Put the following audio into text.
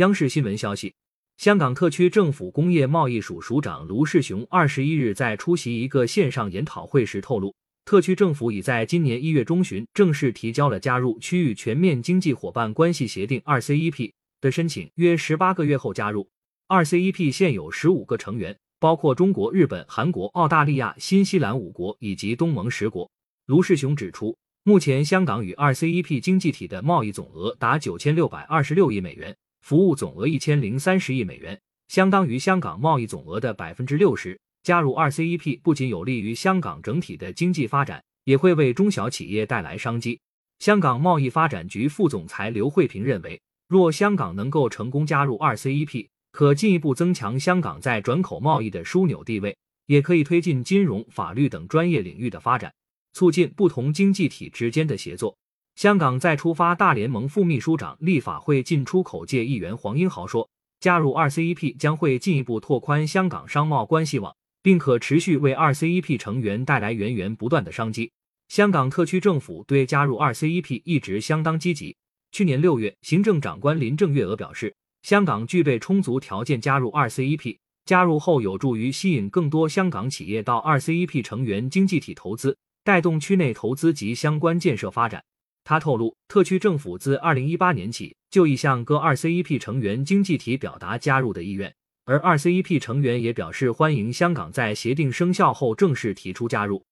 央视新闻消息，香港特区政府工业贸易署署长卢世雄二十一日在出席一个线上研讨会时透露，特区政府已在今年一月中旬正式提交了加入区域全面经济伙伴关系协定 （RCEP） 的申请，约十八个月后加入。RCEP 现有十五个成员，包括中国、日本、韩国、澳大利亚、新西兰五国以及东盟十国。卢世雄指出。目前，香港与 RCEP 经济体的贸易总额达九千六百二十六亿美元，服务总额一千零三十亿美元，相当于香港贸易总额的百分之六十。加入 RCEP 不仅有利于香港整体的经济发展，也会为中小企业带来商机。香港贸易发展局副总裁刘慧平认为，若香港能够成功加入 RCEP，可进一步增强香港在转口贸易的枢纽地位，也可以推进金融、法律等专业领域的发展。促进不同经济体之间的协作。香港再出发大联盟副秘书长、立法会进出口界议员黄英豪说：“加入 RCEP 将会进一步拓宽香港商贸关系网，并可持续为 RCEP 成员带来源源不断的商机。”香港特区政府对加入 RCEP 一直相当积极。去年六月，行政长官林郑月娥表示，香港具备充足条件加入 RCEP，加入后有助于吸引更多香港企业到 RCEP 成员经济体投资。带动区内投资及相关建设发展。他透露，特区政府自二零一八年起就已向各二 CEP 成员经济体表达加入的意愿，而二 CEP 成员也表示欢迎香港在协定生效后正式提出加入。